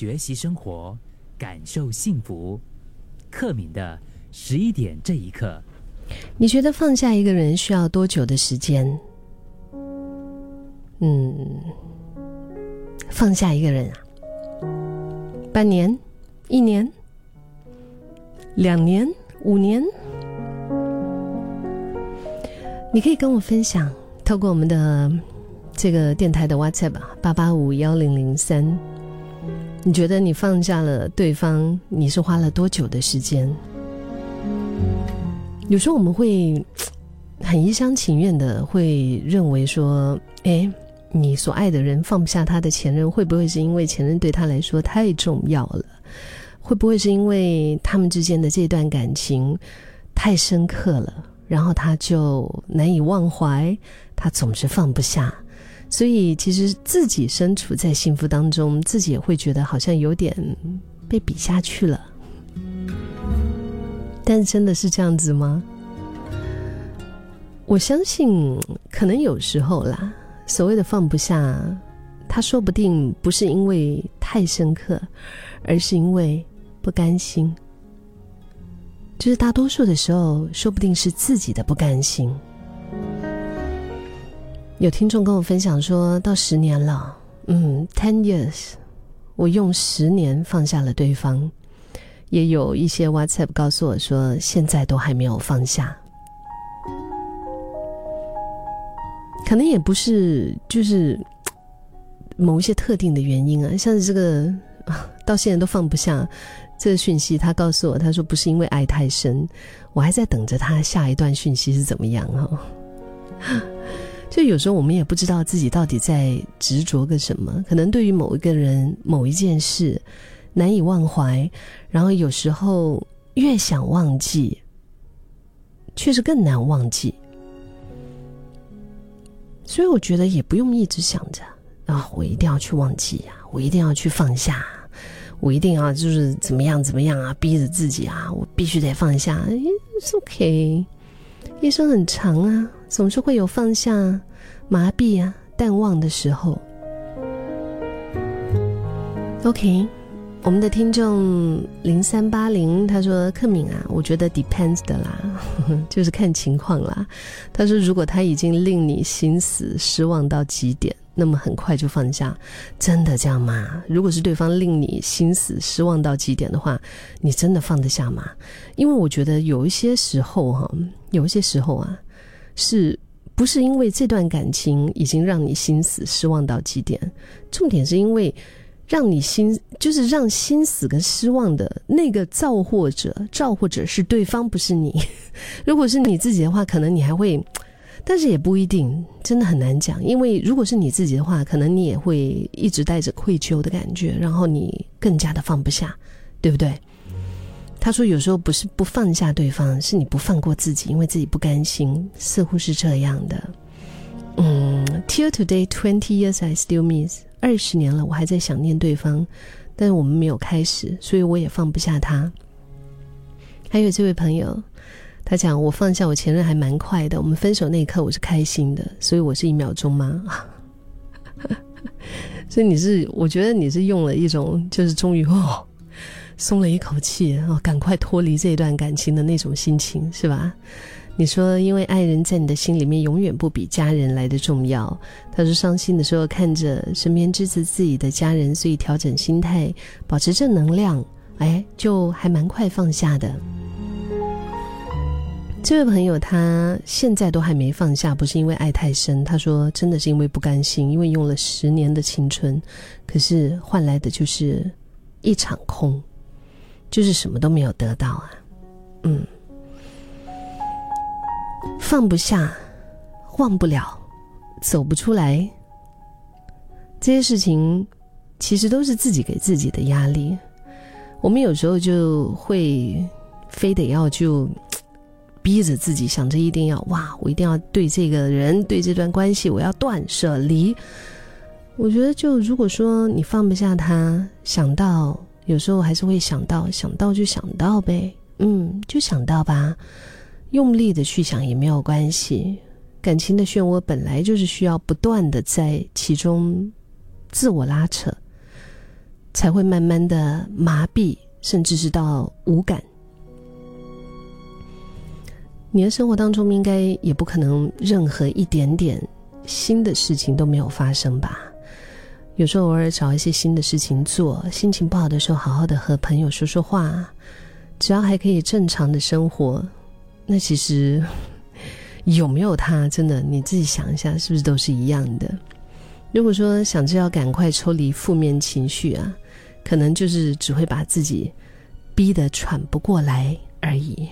学习生活，感受幸福。克敏的十一点这一刻，你觉得放下一个人需要多久的时间？嗯，放下一个人啊，半年、一年、两年、五年？你可以跟我分享，透过我们的这个电台的 WhatsApp 八八五幺零零三，你觉得你放下了对方，你是花了多久的时间？有时候我们会很一厢情愿的会认为说，哎，你所爱的人放不下他的前任，会不会是因为前任对他来说太重要了？会不会是因为他们之间的这段感情太深刻了？然后他就难以忘怀，他总是放不下，所以其实自己身处在幸福当中，自己也会觉得好像有点被比下去了。但真的是这样子吗？我相信，可能有时候啦，所谓的放不下，他说不定不是因为太深刻，而是因为不甘心。就是大多数的时候，说不定是自己的不甘心。有听众跟我分享说，到十年了，嗯，ten years，我用十年放下了对方。也有一些 WhatsApp 告诉我说，现在都还没有放下。可能也不是，就是某一些特定的原因啊，像是这个 到现在都放不下。这个讯息，他告诉我，他说不是因为爱太深，我还在等着他下一段讯息是怎么样哈。就有时候我们也不知道自己到底在执着个什么，可能对于某一个人、某一件事难以忘怀，然后有时候越想忘记，却是更难忘记。所以我觉得也不用一直想着啊，我一定要去忘记呀，我一定要去放下。我一定要就是怎么样怎么样啊，逼着自己啊，我必须得放下。It's OK，一生很长啊，总是会有放下、麻痹啊、淡忘的时候。OK，我们的听众零三八零他说：“克敏啊，我觉得 depends 的啦，就是看情况啦。”他说：“如果他已经令你心死、失望到极点。”那么很快就放下，真的这样吗？如果是对方令你心死、失望到极点的话，你真的放得下吗？因为我觉得有一些时候哈，有一些时候啊，是不是因为这段感情已经让你心死、失望到极点？重点是因为让你心，就是让心死跟失望的那个造祸者，造祸者是对方，不是你。如果是你自己的话，可能你还会。但是也不一定，真的很难讲。因为如果是你自己的话，可能你也会一直带着愧疚的感觉，然后你更加的放不下，对不对？他说有时候不是不放下对方，是你不放过自己，因为自己不甘心，似乎是这样的。嗯，Till today, twenty years I still miss。二十年了，我还在想念对方，但是我们没有开始，所以我也放不下他。还有这位朋友。他讲：“我放下我前任还蛮快的，我们分手那一刻我是开心的，所以我是一秒钟吗？所以你是，我觉得你是用了一种就是终于哦松了一口气哦，赶快脱离这段感情的那种心情是吧？你说因为爱人在你的心里面永远不比家人来的重要。他说伤心的时候看着身边支持自己的家人，所以调整心态，保持正能量，哎，就还蛮快放下的。”这位朋友他现在都还没放下，不是因为爱太深，他说真的是因为不甘心，因为用了十年的青春，可是换来的就是一场空，就是什么都没有得到啊。嗯，放不下，忘不了，走不出来，这些事情其实都是自己给自己的压力。我们有时候就会非得要就。逼着自己想着一定要哇，我一定要对这个人对这段关系我要断舍离。我觉得就如果说你放不下他，想到有时候还是会想到，想到就想到呗，嗯，就想到吧，用力的去想也没有关系。感情的漩涡本来就是需要不断的在其中自我拉扯，才会慢慢的麻痹，甚至是到无感。你的生活当中应该也不可能任何一点点新的事情都没有发生吧？有时候偶尔找一些新的事情做，心情不好的时候，好好的和朋友说说话，只要还可以正常的生活，那其实 有没有他，真的你自己想一下，是不是都是一样的？如果说想着要赶快抽离负面情绪啊，可能就是只会把自己逼得喘不过来而已。